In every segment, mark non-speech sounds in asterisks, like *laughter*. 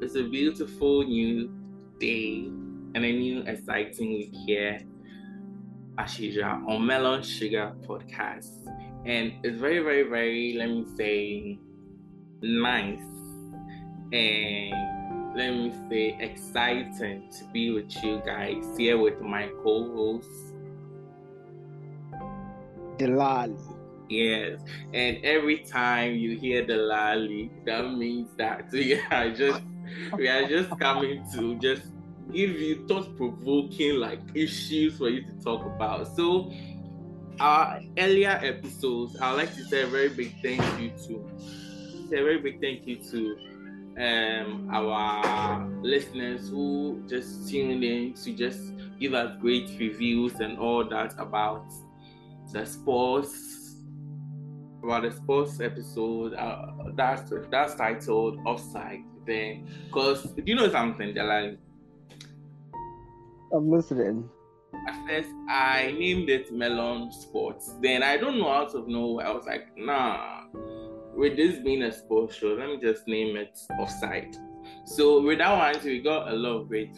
it's a beautiful new day and a new exciting week here, as usual, on Melon Sugar Podcast. And it's very, very, very, let me say, nice and let me say exciting to be with you guys here with my co-host Delali. Yes, and every time you hear Delali, that means that *laughs* we are just we are just coming to just give you thought-provoking like issues for you to talk about. So our earlier episodes, I'd like to say a very big thank you to say a very big thank you to um, our listeners who just tuned in to just give us great reviews and all that about the sports about the sports episode uh, that's that's titled offside then because do you know something Delali? I'm listening. At first, I named it Melon Sports. Then I don't know out of nowhere. I was like, nah, with this being a sports show, let me just name it Offside. So with that one, we got a lot of great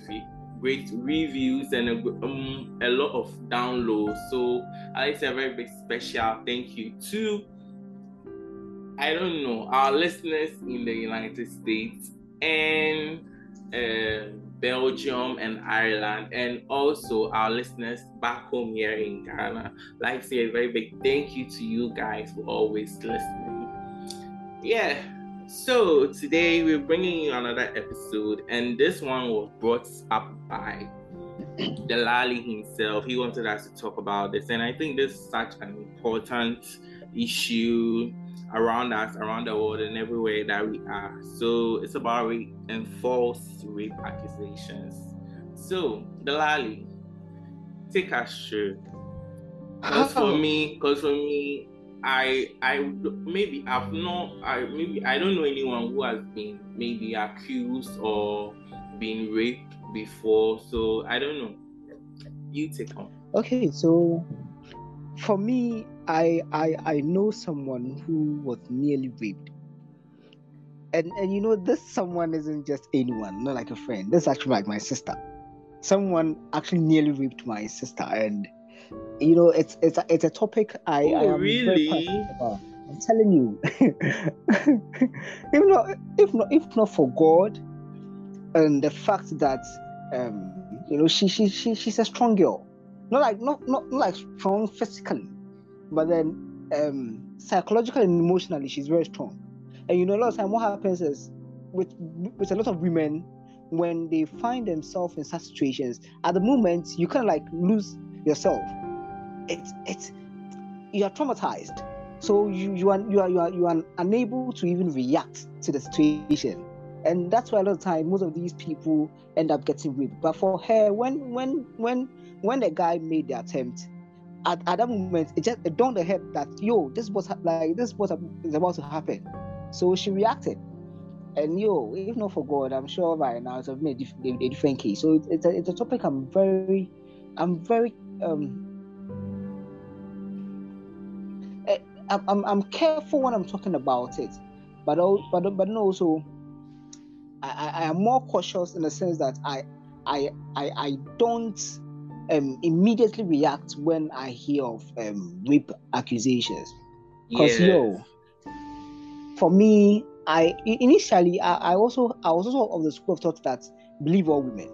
great reviews and a, um, a lot of downloads. So I say a very big special thank you to I don't know our listeners in the United States and. Uh, Belgium and Ireland, and also our listeners back home here in Ghana. Like say, a very big thank you to you guys for always listening. Yeah, so today we're bringing you another episode, and this one was brought up by Delali himself. He wanted us to talk about this, and I think this is such an important issue around us, around the world, and everywhere that we are. So it's about rape and false rape accusations. So, Delali, take us through. Because for oh. me, because for me, I I maybe I've not I maybe I don't know anyone who has been maybe accused or been raped before. So I don't know. You take on. Okay, so for me, I I I know someone who was nearly raped. And and you know this someone isn't just anyone, not like a friend. This is actually like my sister. Someone actually nearly raped my sister, and you know it's it's a, it's a topic I, oh, I am really? very passionate about. I'm telling you, *laughs* if not if not if not for God, and the fact that um you know she she, she she's a strong girl, not like not not, not like strong physically, but then um, psychologically and emotionally, she's very strong. And you know, a lot of time, what happens is with with a lot of women, when they find themselves in such situations, at the moment, you kind of like lose yourself. It's it's you are traumatized, so you you are you are you are you are unable to even react to the situation. And that's why a lot of time most of these people end up getting raped. But for her, when when when when the guy made the attempt, at, at that moment it just it dawned ahead that yo this was like this was is about to happen. So she reacted. And yo if not for god i'm sure by now it's a, a, a different case. So it's, it's, a, it's a topic i'm very i'm very um eh, I'm, I'm careful when I'm talking about it, but but but also I, I am more cautious in the sense that I I I, I don't um, immediately react when I hear of um, rape accusations. Because yo, for me, I initially I, I, also I was also of the school of thought that believe all women.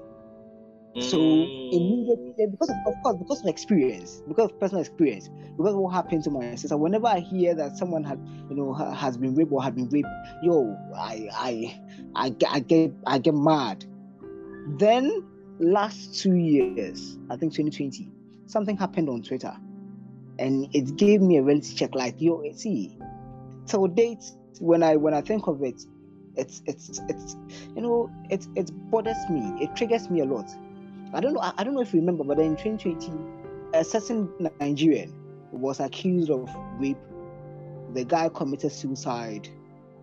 So mm. immediately, because of, of course, because of experience, because of personal experience, because of what happened to my sister, whenever I hear that someone had, you know, has been raped or had been raped, yo, I, I, I, I get, I get mad. Then last two years, I think 2020, something happened on Twitter, and it gave me a reality check. Like, yo, eh, see, so date when I when I think of it, it's it's it's you know it it bothers me. It triggers me a lot. I don't know. I, I don't know if you remember, but in 2020, a certain Nigerian was accused of rape. The guy committed suicide.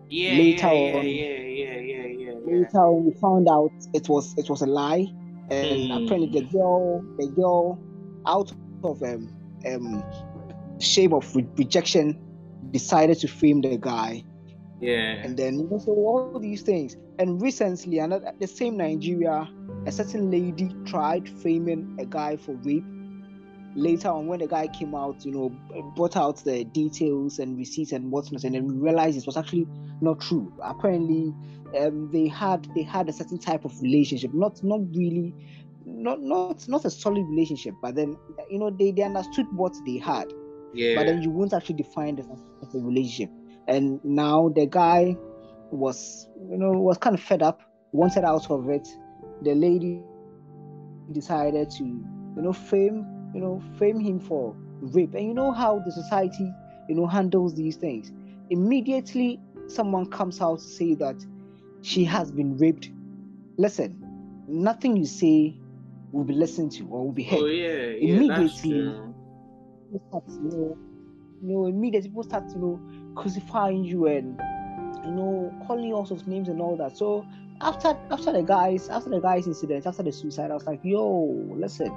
Yeah, later yeah, on, yeah, yeah, yeah, yeah, yeah. Later on, we found out it was it was a lie and mm. apparently the girl, the girl, out of um, um shame of re- rejection, decided to frame the guy, Yeah. And then you know, so all these things. And recently, another the same Nigeria, a certain lady tried framing a guy for rape. Later on, when the guy came out, you know, brought out the details and receipts and whatnot, and then we realized it was actually not true. Apparently, um, they had they had a certain type of relationship, not not really, not not not a solid relationship, but then you know they they understood what they had. Yeah. But then you won't actually define it as a relationship and now the guy was you know was kind of fed up wanted out of it the lady decided to you know frame you know frame him for rape and you know how the society you know handles these things immediately someone comes out to say that she has been raped. Listen nothing you say will be listened to or will be heard. Oh, yeah, yeah, immediately you know, you know immediately people start you know crucifying you and you know calling you all sorts of names and all that. So after after the guys after the guys incident after the suicide, I was like, yo, listen,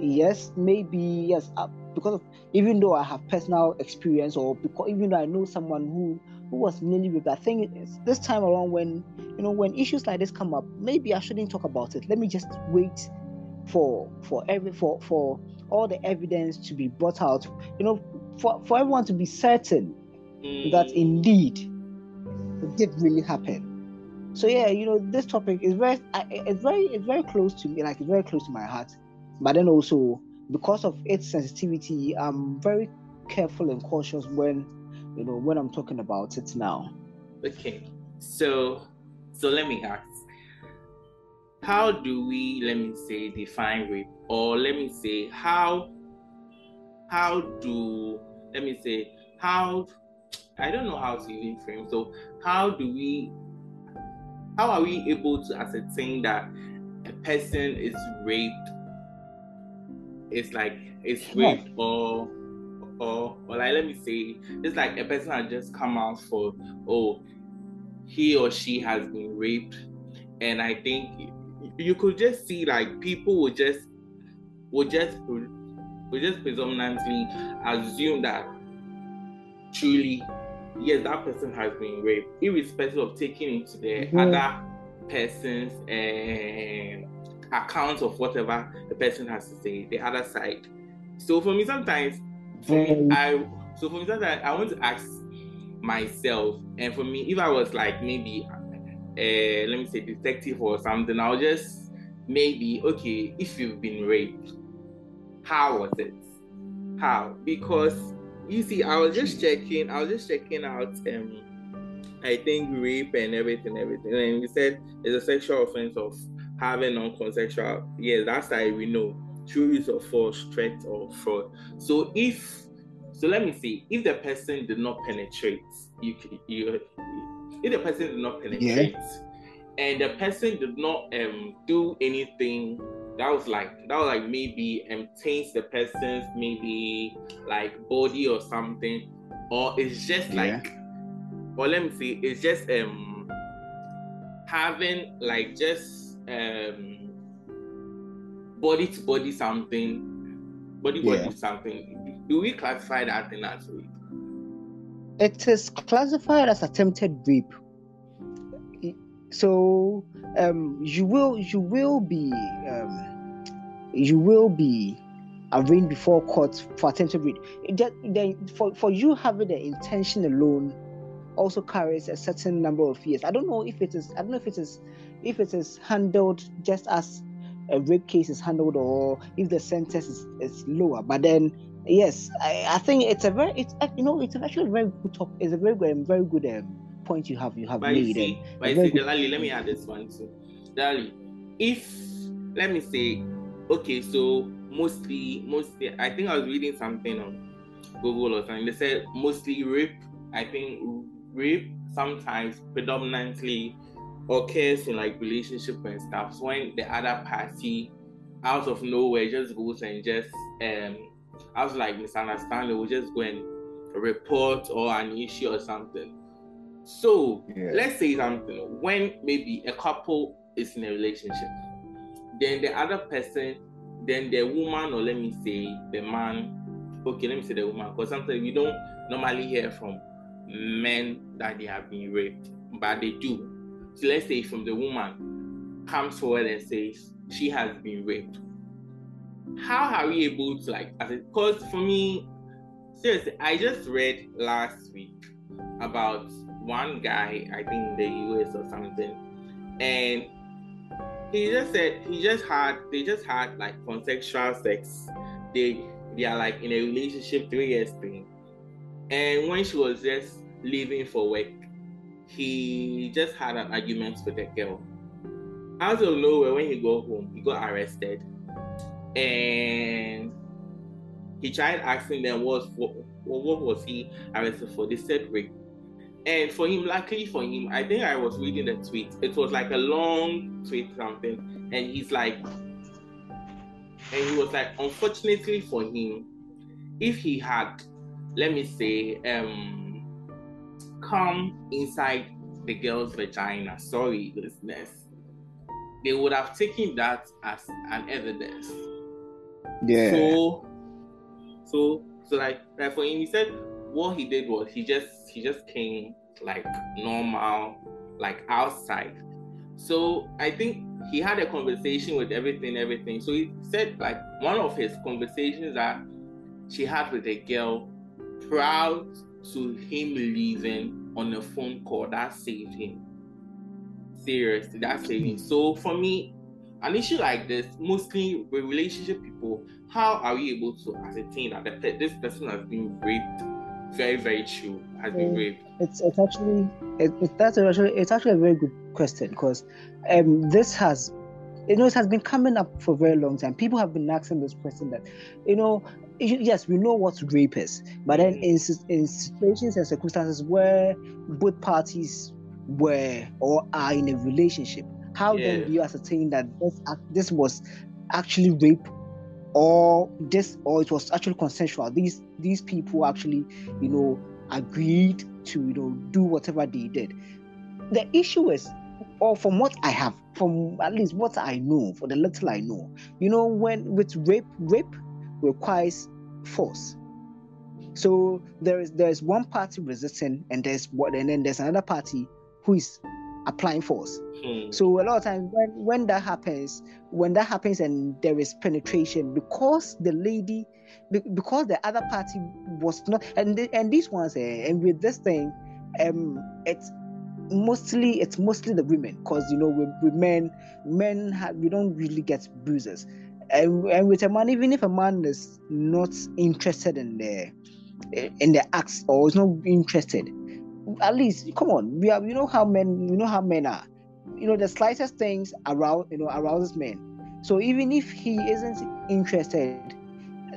yes, maybe yes, uh, because of, even though I have personal experience or because even though I know someone who who was nearly raped, I think it's this time around when you know when issues like this come up, maybe I shouldn't talk about it. Let me just wait for for every for for all the evidence to be brought out. You know, for for everyone to be certain mm. that indeed it did really happen. So yeah, you know, this topic is very, it's very, it's very close to me. Like it's very close to my heart. But then also because of its sensitivity, I'm very careful and cautious when, you know, when I'm talking about it now. Okay, so, so let me ask, how do we, let me say, define rape, or let me say, how, how do, let me say, how I don't know how to even frame. So how do we how are we able to ascertain that a person is raped? It's like it's hmm. raped or or or like let me say it's like a person has just come out for oh he or she has been raped and I think you could just see like people would just would just would just predominantly assume that truly yes, that person has been raped, irrespective of taking into the mm-hmm. other person's uh, account of whatever the person has to say, the other side. So for me, sometimes, for me, I so for me, sometimes I want to ask myself, and for me, if I was like maybe, uh, let me say, detective or something, I'll just maybe okay, if you've been raped, how was it? How? Because you see, I was just checking. I was just checking out. Um, I think rape and everything, everything, and you said it's a sexual offense of having non-consensual. Yeah, that's how we know true use of force, threat, or fraud. So if, so let me see, if the person did not penetrate, you you, if the person did not penetrate, yeah. and the person did not um do anything that was like that was like maybe um taints the person's maybe like body or something or it's just like yeah. or let me see it's just um having like just um body to body something body yeah. body something do we classify that thing as rape it is classified as attempted rape so um, you will you will be um, you will be arraigned before court for attempted rape. Then for, for you having the intention alone also carries a certain number of years. I don't know if it is I don't know if it is if it is handled just as a rape case is handled or if the sentence is, is lower. But then yes, I, I think it's a very it's you know it's actually a very good top it's a very good very good um, point you have you have but made. You see, but you see, Delali, let me add this one too. Delali, if let me say, okay, so mostly, mostly, I think I was reading something on Google or something. They said mostly rape. I think rape sometimes predominantly occurs in like relationship and stuff. So when the other party out of nowhere just goes and just um I was like misunderstanding will just go and report or an issue or something. So yeah. let's say something when maybe a couple is in a relationship, then the other person, then the woman, or let me say the man, okay, let me say the woman, because sometimes we don't normally hear from men that they have been raped, but they do. Let's say from the woman comes forward and says she has been raped. How are we able to like as because for me, seriously, I just read last week about one guy, I think in the US or something, and he just said he just had they just had like consensual sex. They they are like in a relationship three years thing. And when she was just leaving for work, he just had an argument with the girl. Out of nowhere, when he got home, he got arrested. And he tried asking them what, what, what was he arrested for. They said rape. And for him, luckily for him, I think I was reading the tweet. It was like a long tweet something, and he's like, and he was like, unfortunately for him, if he had, let me say, um, come inside the girl's vagina, sorry, listeners, they would have taken that as an evidence. Yeah. So, so, so like, like for him, he said what he did was he just he just came like normal, like outside. So I think he had a conversation with everything, everything. So he said like one of his conversations that she had with a girl proud to him leaving on a phone call that saved him. Seriously, that saved him. So for me, an issue like this, mostly with relationship people, how are we able to ascertain that the, this person has been raped? Very, very true. Has been raped. It's it's actually it, it, that's actually it's actually a very good question because um this has you know it has been coming up for a very long time. People have been asking this question that you know yes, we know what rape is, but then mm. in, in situations and circumstances where both parties were or are in a relationship, how yeah. then do you ascertain that this, this was actually rape or this or it was actually consensual? These these people actually, you know, agreed to you know do whatever they did. The issue is, or from what I have, from at least what I know, for the little I know, you know, when with rape, rape requires force. So there is there's one party resisting, and there's what, and then there's another party who is applying force. Hmm. So a lot of times when when that happens, when that happens and there is penetration, because the lady, because the other party was not, and the, and these ones, uh, and with this thing, um, it's mostly it's mostly the women because you know with, with men men have, we don't really get bruises and, and with a man, even if a man is not interested in the in the acts or is not interested, at least come on, we have you know how men you know how men are. You know the slightest things arouse you know arouses men. So even if he isn't interested,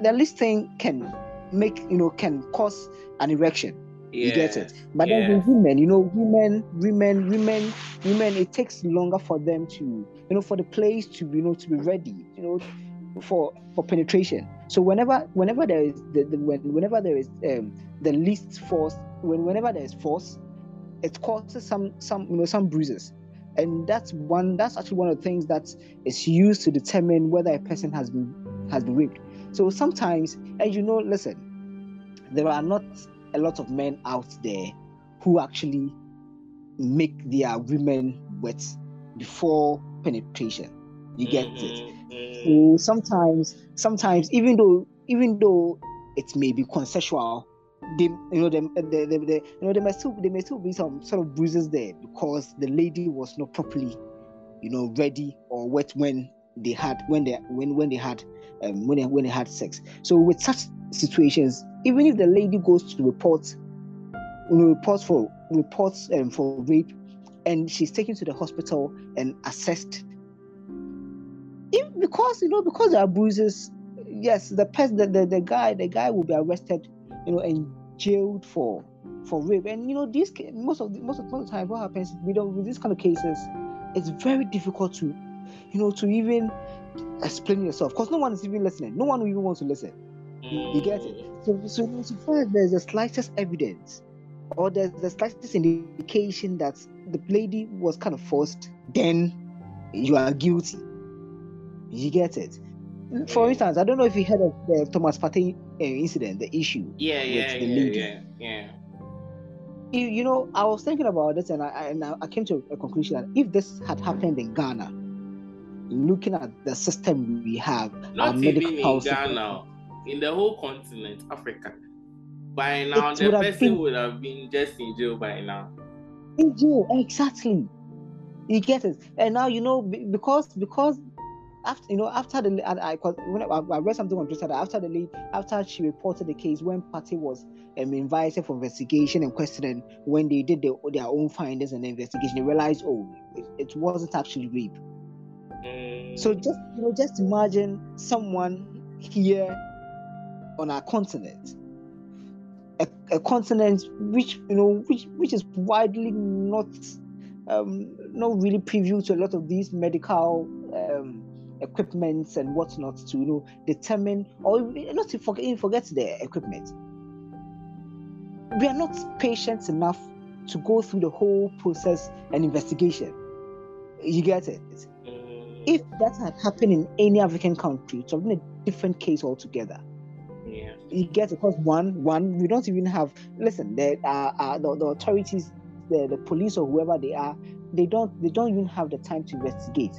the least thing can make you know can cause an erection. Yeah. You get it. But yeah. then women, you know, women, women, women, women, it takes longer for them to, you know, for the place to, you know, to be ready, you know, for for penetration. So whenever whenever there is the, the when, whenever there is um, the least force, when whenever there is force, it causes some some you know some bruises, and that's one that's actually one of the things that is used to determine whether a person has been has been raped. So sometimes, and you know, listen, there are not a lot of men out there who actually make their women wet before penetration. You get it. Mm, mm, so mm. sometimes, sometimes even though even though it may be consensual, they you know they, they, they, they, you know there may still there may still be some sort of bruises there because the lady was not properly you know ready or wet when they had when they when when they had um, when they when they had sex. So with such situations, even if the lady goes to report, reports for reports um, for rape, and she's taken to the hospital and assessed, if, because you know because there are bruises, yes, the person the, the, the guy the guy will be arrested, you know, and jailed for for rape. And you know, these most of the, most of, most of the time, what happens we don't with these kind of cases, it's very difficult to, you know, to even explain yourself because no one is even listening. No one even wants to listen. You get it? So, so, so far there's the slightest evidence or there's the slightest indication that the lady was kind of forced, then you are guilty. You get it? For instance, I don't know if you heard of the Thomas Partey uh, incident, the issue. Yeah, yeah, yeah, yeah, yeah. you, you know, I was thinking about this, and I, and I came to a conclusion that if this had happened in Ghana, looking at the system we have, not even in Ghana, in the whole continent, Africa, by now the person been, would have been just in jail by now. In jail, exactly. You get it, and now you know because because after you know after the I, I when I, read something on Twitter that after the lead after she reported the case when Partey was um, invited for investigation and questioning when they did their, their own findings and investigation they realized oh it, it wasn't actually rape mm. so just you know just imagine someone here on our continent a, a continent which you know which which is widely not um not really preview to a lot of these medical um equipments and whatnot to you know determine or not to forget forget the equipment. We are not patient enough to go through the whole process and investigation. You get it? If that had happened in any African country, it would have been a different case altogether. Yeah. You get it? Because one, one, we don't even have. Listen, the uh, uh, the, the authorities, the, the police or whoever they are, they don't they don't even have the time to investigate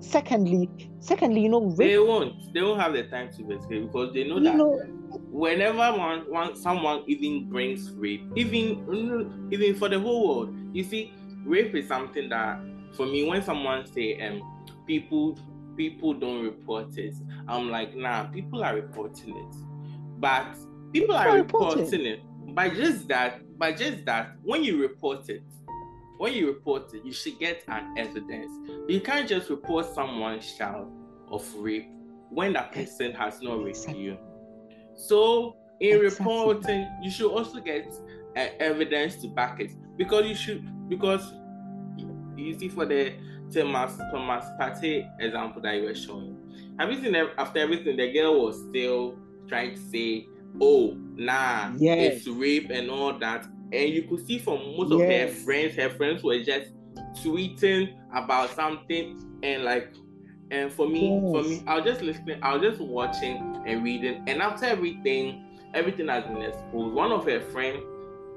secondly secondly you know they won't they won't have the time to investigate because they know that know, whenever one, one someone even brings rape even even for the whole world you see rape is something that for me when someone say um people people don't report it i'm like nah people are reporting it but people are reporting, reporting it by just that by just that when you report it when you report it, you should get an evidence. You can't just report someone's child of rape when that person has not raped you. So in exactly. reporting, you should also get uh, evidence to back it because you should because you see for the Thomas Thomas Partey example that you were showing. Have you seen after everything the girl was still trying to say, "Oh, nah, yes. it's rape and all that," and you could see from most of yes. her friends, her friends were just tweeting about something and like and for me yes. for me I was just listening I was just watching and reading and after everything everything has been exposed one of her friends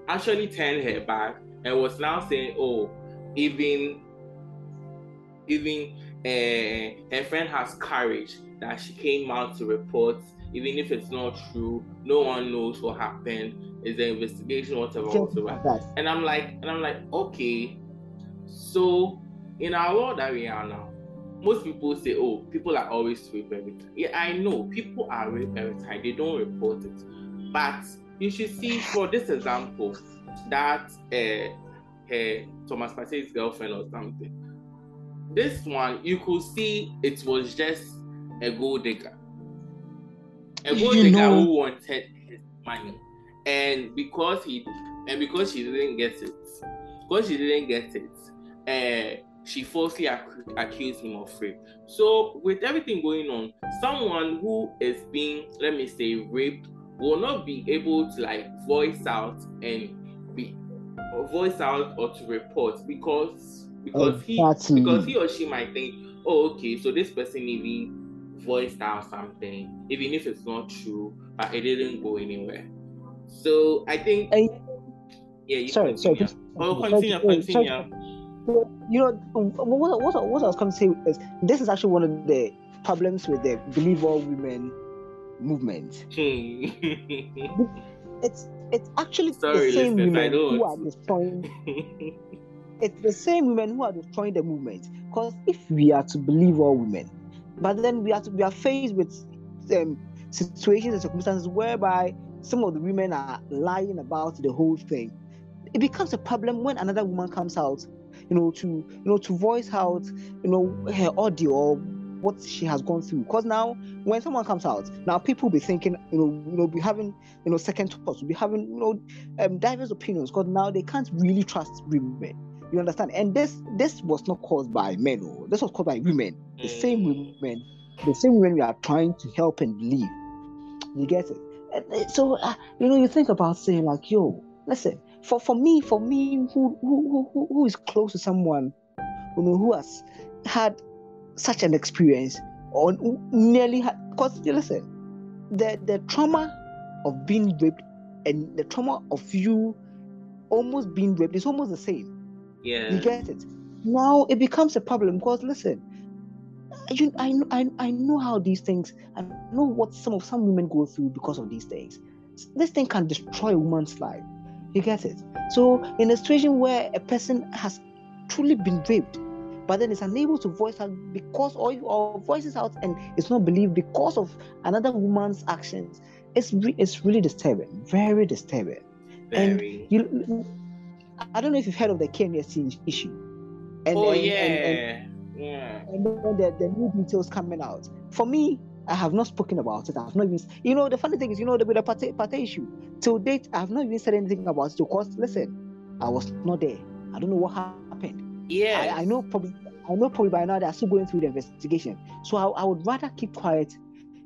actually turned her back and was now saying oh even even uh, her friend has courage that she came out to report even if it's not true no one knows what happened is the investigation whatever whatever. and i'm like and i'm like okay. So in our world that we are now most people say oh people are always rape every time. Yeah i know people are rape every time they don't report it. But you should see for this example that uh, uh thomas Partey's girlfriend or something this one you could see it was just a gold digger. A gold digger know. who wanted his money. And because he and because she didn't get it because she didn't get it uh, she falsely ac- accused him of rape. So with everything going on someone who is being let me say raped will not be able to like voice out and be voice out or to report because because exactly. he because he or she might think oh okay so this person even voiced out something even if it's not true but it didn't go anywhere so I think. I, yeah, sorry, continue. sorry. Oh, continue, continue. Sorry. You know, what, what, what I was going to say is this is actually one of the problems with the believe all women movement. Hmm. *laughs* it's it's actually Sorry, the same women who are destroying. *laughs* it's the same women who are destroying the movement. Because if we are to believe all women, but then we are to, we are faced with um, situations and circumstances whereby some of the women are lying about the whole thing. It becomes a problem when another woman comes out, you know, to you know to voice out, you know, her audio or what she has gone through. Because now, when someone comes out, now people will be thinking, you know, you know, be having, you know, second thoughts, be having, you know, um, diverse opinions. Because now they can't really trust women. You understand? And this this was not caused by men. Or oh, this was caused by women. The same mm. women, the same women we are trying to help and believe. You get it? so uh, you know you think about saying like yo listen for for me for me who who who, who is close to someone you know who has had such an experience or nearly had because listen the the trauma of being raped and the trauma of you almost being raped. is almost the same. Yeah. You get it? Now it becomes a problem because listen, you, I, I, I know how these things, I know what some of some women go through because of these things. This thing can destroy a woman's life. You get it? So, in a situation where a person has truly been raped, but then is unable to voice out because or, or voices out and it's not believed because of another woman's actions, it's re- it's really disturbing, very disturbing. Very. And you, I don't know if you've heard of the KNUST issue. And, oh and, yeah. And, yeah. And then the, the new details coming out. For me, I have not spoken about it. I have not even, you know, the funny thing is, you know, with the Partey, Partey issue, till date, I have not even said anything about it because, listen, I was not there. I don't know what happened. Yeah. I, I, know probably, I know probably by now they are still going through the investigation. So I, I would rather keep quiet,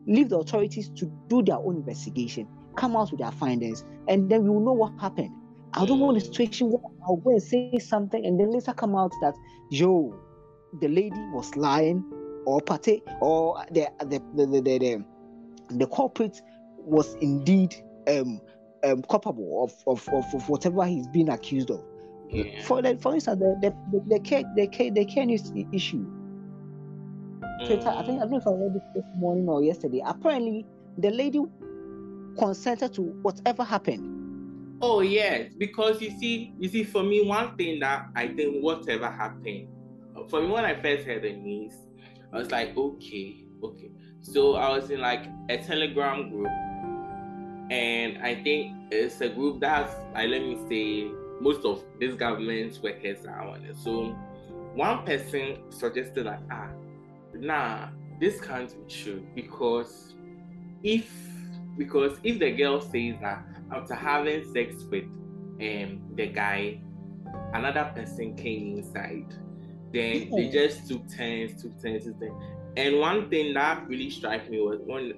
leave the authorities to do their own investigation, come out with their findings, and then we will know what happened. I don't want a situation where I'll go and say something and then later come out that, yo, the lady was lying or Partey or the the the the, the, the culprit was indeed um, um culpable of, of, of, of whatever he's been accused of. Yeah. For the, for instance, the the the the the care the care issue. So mm. I think I don't know if I read it this morning or yesterday. Apparently, the lady consented to whatever happened. Oh yes, because you see, you see, for me, one thing that I think whatever happened, for me when I first heard the news, I was like, okay, okay. So I was in like a Telegram group, and I think it's a group that's, I let me say, most of these governments workers are on it. So one person suggested that, ah, nah, this can't be true because if because if the girl says that after having sex with um the guy, another person came inside then they just took turns, took turns, took turns. And one thing that really struck me was one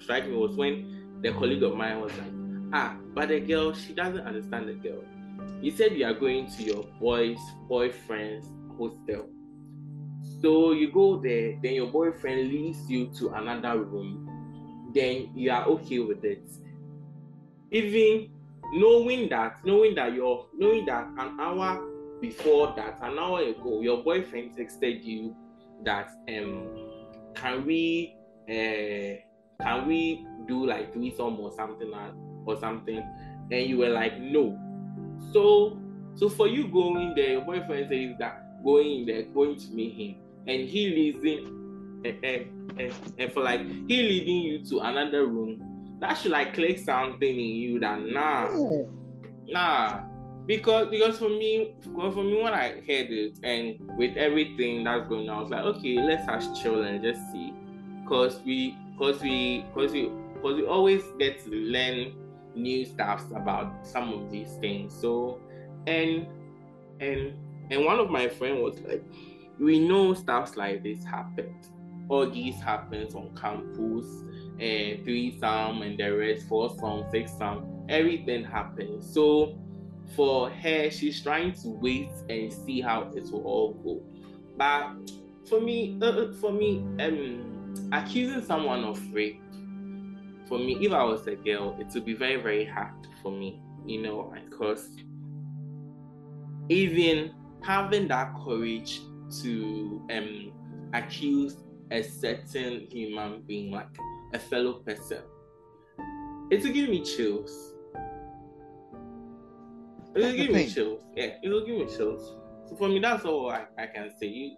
struck me was when the colleague of mine was like, ah, but the girl, she doesn't understand the girl. You said you are going to your boy's boyfriend's hostel. So you go there, then your boyfriend leads you to another room, then you are okay with it. Even knowing that, knowing that you're knowing that an hour before that, an hour ago, your boyfriend texted you that um can we uh can we do like threesome or something or something, and you were like no. So so for you going there, your boyfriend says that going there, going to meet him, and he leads in, and, and, and, and for like he leading you to another room, that should like click something in you that nah, nah because because for me because for me when I heard it and with everything that's going on, I was like, okay, let's just chill and just see, cause we cause we cause we cause we always get to learn new stuff about some of these things. So and and and one of my friend was like, we know stuff like this happened. All these happens on campus and three some and the rest four some six some everything happens. So for her, she's trying to wait and see how it will all go. But for me, uh, uh, for me, um, accusing someone of rape, for me, if I was a girl, it would be very, very hard for me, you know, because even having that courage to um accuse a certain human being, like a fellow person, it will give me chills It'll give me chills. Yeah, it'll give me chills. So for me, that's all I, I can say. You,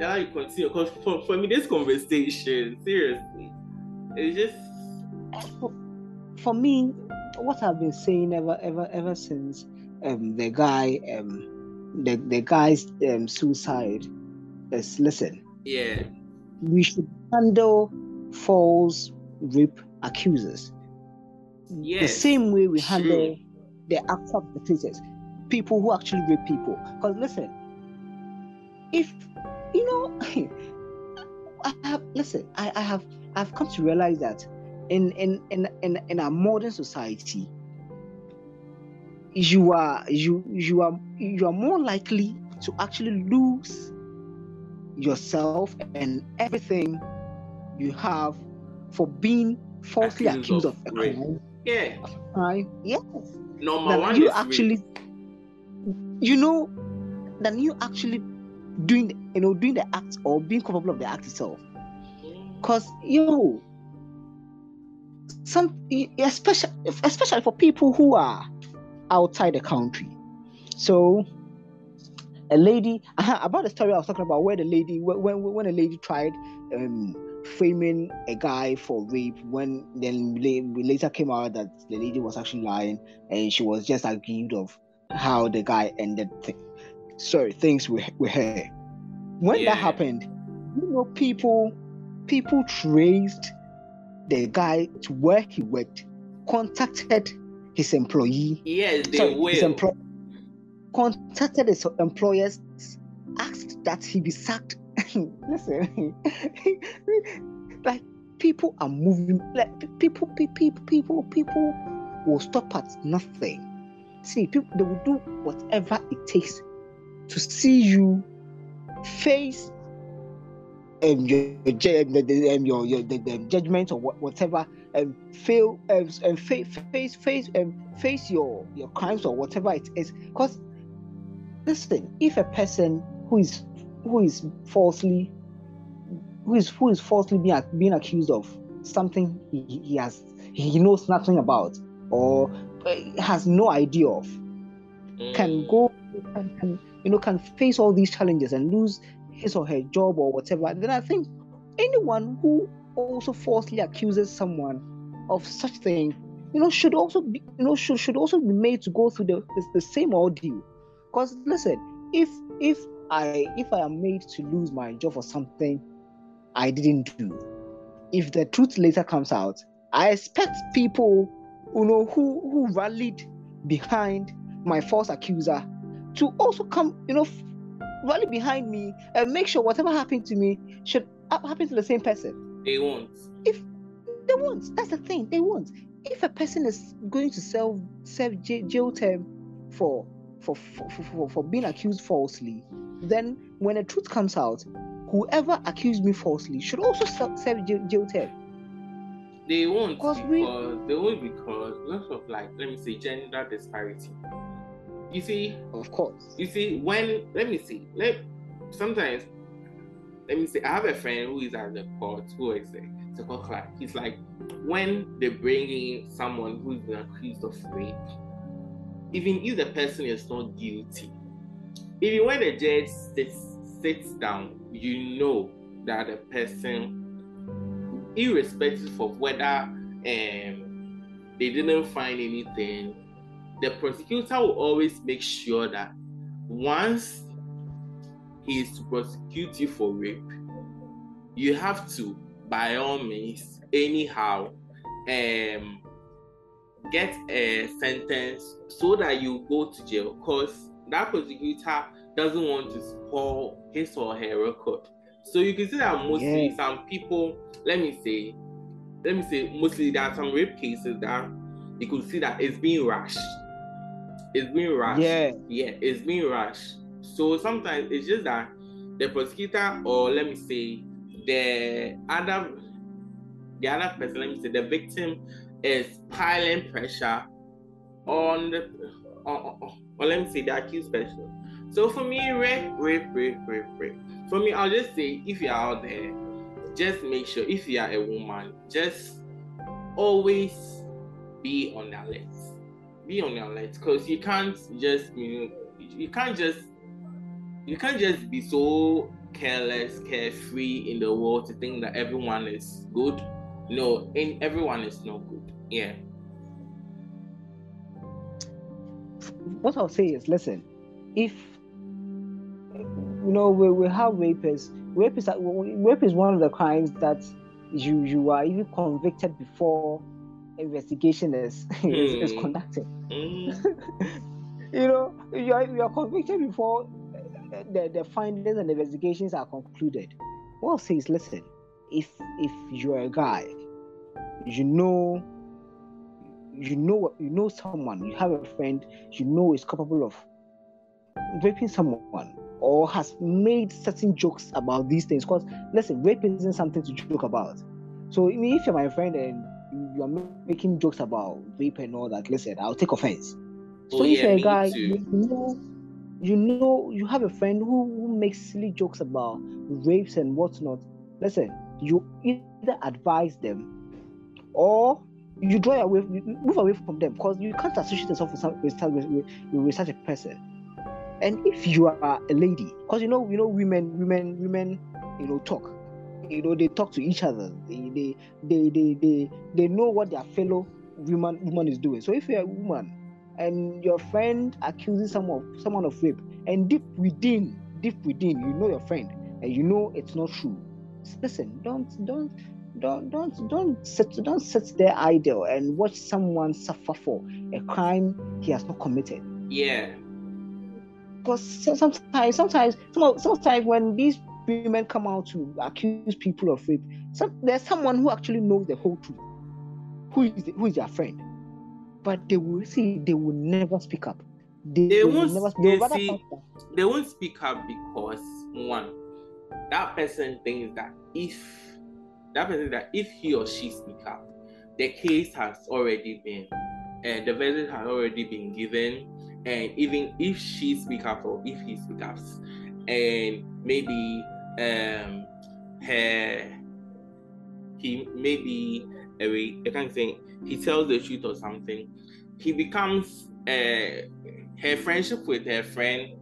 yeah, you continue because for, for me, this conversation, seriously, it's just for me. What I've been saying ever, ever, ever since um, the guy, um, the the guy's um, suicide is listen. Yeah, we should handle false rape accusers. Yes, the same way we handle the actual perpetrators, people who actually rape people. Because listen, if you know, *laughs* I have listen, I, I have I've come to realize that in in in in, in our modern society, you are you you are you are more likely to actually lose yourself and everything you have for being falsely accused, accused of, of, a crime. Yeah. Crime. Yes number one you actually rape. you know, than you actually doing, the, you know, doing the act or being capable of the act itself. Mm. Cause you know, some especially especially for people who are outside the country. So a lady *laughs* about the story I was talking about where the lady when when a lady tried um, framing a guy for rape when then later came out that the lady was actually lying and she was just accused of how the guy ended th- sorry things with, with her. When yeah. that happened you know people people traced the guy to where he worked contacted his employee. Yes they sorry, will. his employer contacted his employers asked that he be sacked. *laughs* Listen *laughs* like people are moving like people people people people will stop at nothing. See people they will do whatever it takes to see you face um, your, your, um, your, your the, the judgment or whatever and fail um, and face face face and um, face your your crimes or whatever it is. Because listen if a person who is who is falsely who is who is falsely being, being accused of something he, he has he knows nothing about or uh, has no idea of mm. can go can, can you know can face all these challenges and lose his or her job or whatever then i think anyone who also falsely accuses someone of such thing you know should also be you know should, should also be made to go through the, the, the same ordeal because listen if if I if I am made to lose my job for something I didn't do, if the truth later comes out, I expect people you know who who rallied behind my false accuser to also come, you know, rally behind me and make sure whatever happened to me should happen to the same person. They won't. If they won't, that's the thing. They won't. If a person is going to serve serve jail term for for, for, for, for being accused falsely, then when the truth comes out, whoever accused me falsely should also serve jail, jail term. They won't because we, they won't because lots of like let me say gender disparity. You see, of course. You see, when let me see, let sometimes let me say I have a friend who is at the court who is a, a court clerk. He's like when they bring in someone who's been accused of rape even if the person is not guilty, even when the judge sits, sits down, you know that the person, irrespective of whether um, they didn't find anything, the prosecutor will always make sure that once he is to prosecute you for rape, you have to, by all means, anyhow, um, get a sentence so that you go to jail because that prosecutor doesn't want to spoil his or her record. So you can see that mostly some people, let me say, let me say, mostly there are some rape cases that you could see that it's being rushed. It's being rushed. Yeah. Yeah, it's being rushed. So sometimes it's just that the prosecutor, or let me say, the other the other person, let me say, the victim is piling pressure on the on, on, or let me say the accused person. So for me, rape, rape, rape, rape, rape. For me, I'll just say if you're out there, just make sure if you are a woman, just always be on alert. Be on alert because you can't just you know you can't just you can't just be so careless, carefree in the world to think that everyone is good no, in everyone is no good. Yeah. What I'll say is, listen, if you know we, we have rapists, rape is rape is one of the crimes that you you are even convicted before investigation is mm. *laughs* is, is, hmm. conducted. Mm. *laughs* you know, you are, you are convicted before the, the findings and investigations are concluded. What I'll say is, listen, if if you're a guy you know you know you know someone you have a friend you know is capable of raping someone or has made certain jokes about these things. Because listen rape isn't something to joke about. So I mean, if you're my friend and you are making jokes about rape and all that listen i'll take offense. So oh, if yeah, you're a guy you know you know you have a friend who, who makes silly jokes about rapes and whatnot. Listen, you either advise them or you draw away, you move away from them because you can't associate yourself with, some, with, with, with such a person. And if you are a lady, because you know, you know, women, women, women, you know, talk. You know, they talk to each other. They, they, they, they, they, they know what their fellow woman, woman is doing. So if you're a woman and your friend accuses someone, of someone of rape, and deep within, deep within, you know your friend, and you know it's not true. Listen, don't, don't, don't don't don't sit don't sit there idle and watch someone suffer for a crime he has not committed. Yeah. Because sometimes sometimes sometimes when these women come out to accuse people of rape, some, there's someone who actually knows the whole truth. Who is the, who is their friend? But they will see they will never speak up. They, they won't never, they, they, see, they won't speak up because one, that person thinks that if that person that if he or she speak up, the case has already been, and uh, the verdict has already been given, and even if she speak up or if he speak up, and maybe um her he maybe I can't say he tells the truth or something, he becomes uh her friendship with her friend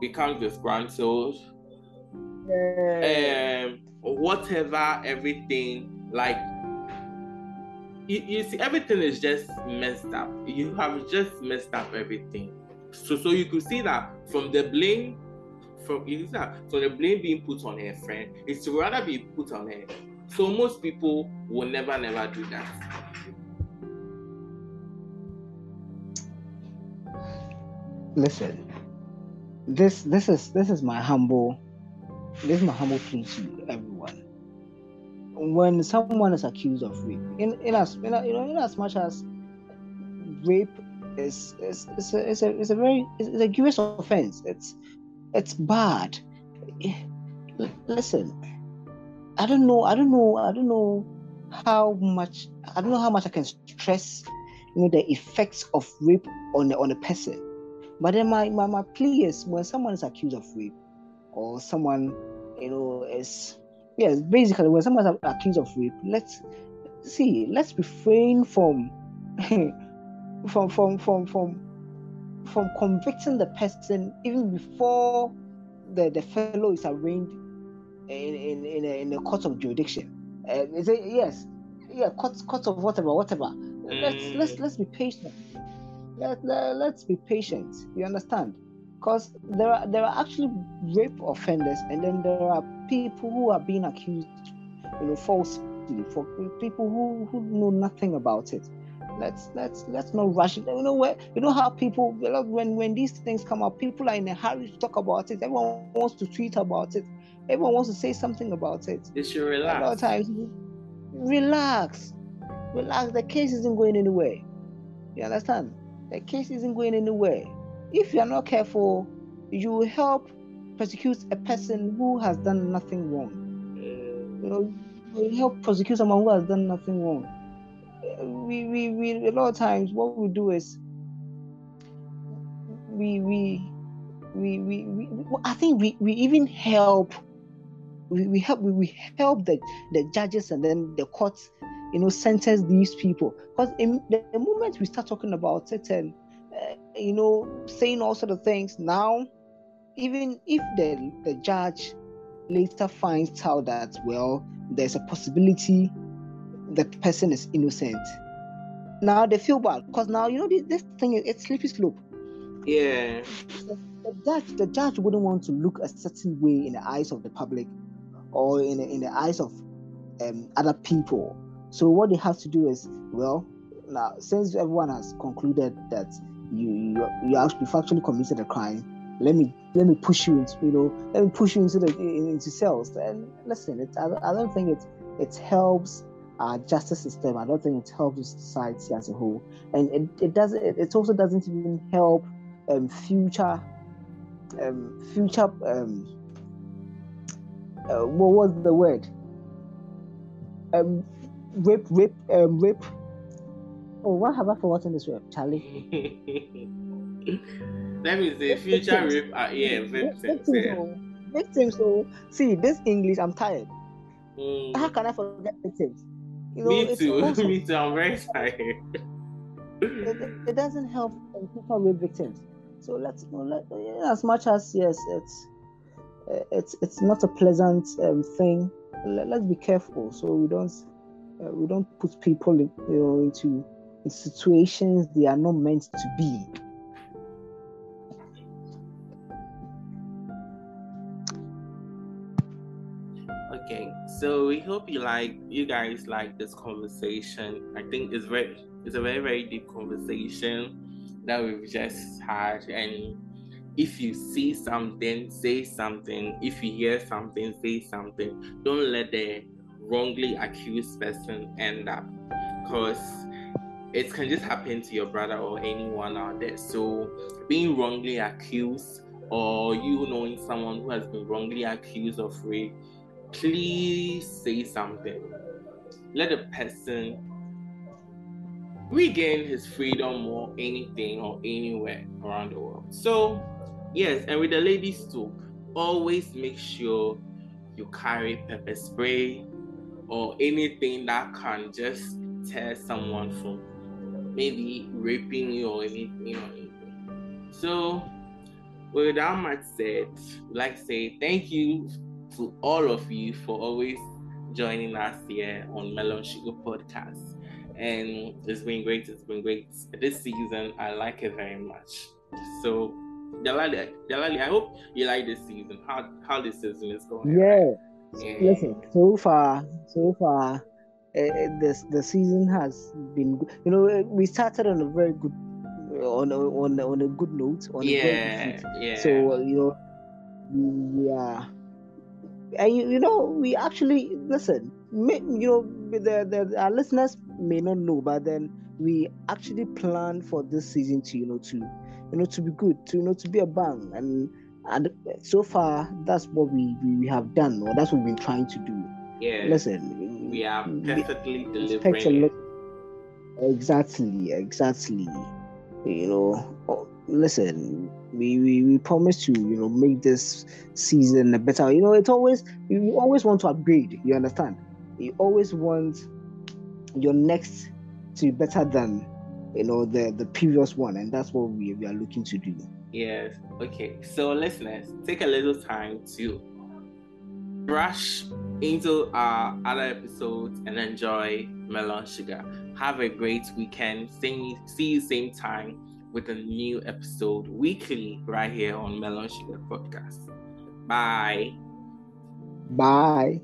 becomes disgruntled. Yeah. Um whatever, everything, like you, you see, everything is just messed up. You have just messed up everything. So, so you could see that from the blame, from you that so the blame being put on her friend is to rather be put on her. So most people will never, never do that. Listen, this this is this is my humble this is my humble plea to everyone. When someone is accused of rape, in, in as you know, in as much as rape is is, is, a, is, a, is a very it's a grievous offense. It's it's bad. Eh, listen, I don't know. I don't know. I don't know how much. I don't know how much I can stress, you know, the effects of rape on on a person. But then my, my, my plea is when someone is accused of rape, or someone, you know, is yes, basically when someone's accused of rape, let's see, let's refrain from *laughs* from from from from from convicting the person even before the, the fellow is arraigned in in in a, in a court of jurisdiction. Uh, is it yes, yeah, court court of whatever, whatever. Mm. Let's let's let's be patient. Let, let, let's be patient. You understand? because there are there are actually rape offenders and then there are people who are being accused you know falsely for people who, who know nothing about it. Let's let's let's not rush it. You know where you know how people when when these things come up people are in a hurry to talk about it. Everyone wants to tweet about it. Everyone wants to say something about it. They should relax a lot of times relax. Relax. The case isn't going anywhere. You understand? The case isn't going anywhere. If you are not careful, you will help persecute a person who has done nothing wrong. Eh. You know, you help prosecute someone who has done nothing wrong. We, we, we, a lot of times, what we do is we, we, we, we, we I think we, we even help. We, we help. We, we help the, the judges and then the courts, you know, sentence these people. Because in the, the moment we start talking about it certain eh, you know, saying all sort of things. Now, even if the, the judge later finds out that, well, there's a possibility the person is innocent, now they feel bad because now, you know, this, this thing, it's slippery slope. Yeah. The, the, judge, the judge wouldn't want to look a certain way in the eyes of the public or in, in the eyes of um, other people. So what they have to do is, well, now since everyone has concluded that you you you actually actually committed a crime let me let me push you into you know let me push you into the into cells. And listen it I, I don't think it it helps our justice system. I don't think it helps society as a whole. And it, it doesn't it, it also doesn't even help um future um future um uh, what was the word? Um rape rape um rape. Oh, what have I forgotten this word, Charlie? *laughs* Let me say future rape. Uh, yeah, victims. Victims. Yeah. Victims. So see this English. I'm tired. Mm. How can I forget victims? You know, me too. *laughs* me too. I'm very tired. it, it, it, doesn't help people rape victims. So let's you know, let, as much as yes, it's it's it's not a pleasant um, thing. Let, us be careful so we don't uh, we don't put people in, you know into in situations they are not meant to be. So we hope you like you guys like this conversation. I think it's very it's a very very deep conversation that we've just had. And if you see something say something. If you hear something say something. Don't let the wrongly accused person end up. Because it can just happen to your brother or anyone out there. So being wrongly accused or you knowing someone who has been wrongly accused of rape please say something let the person regain his freedom or anything or anywhere around the world. So, yes, and with the ladies too, always make sure you carry pepper spray or anything that can just tear someone from maybe raping you or anything or anything. So, with that much said, like I say thank you to all of you for always joining us here on Melon Sugar Podcast and it's been great. It's been great this season. I like it very much. So, Delali, Delali, I hope you like this season. How how this season is going? Yeah. yeah. Listen, so far, so far, uh, this the season has been. You know, we started on a very good, on a, on a, on a good note. On yeah, yeah. So you know, are, and you, you know, we actually listen. You know, the, the our listeners may not know, but then we actually plan for this season to you know to you know to be good, to you know to be a bang, and and so far that's what we we, have done, or that's what we've been trying to do. Yeah. Listen, we are perfectly we delivering. Exactly, exactly. You know, listen, we, we we promise to you know make this season a better. You know, it's always you always want to upgrade. You understand? You always want your next to be better than you know the the previous one and that's what we, we are looking to do yes okay so listeners take a little time to rush into our other episodes and enjoy melon sugar have a great weekend see, see you same time with a new episode weekly right here on melon sugar podcast. Bye. Bye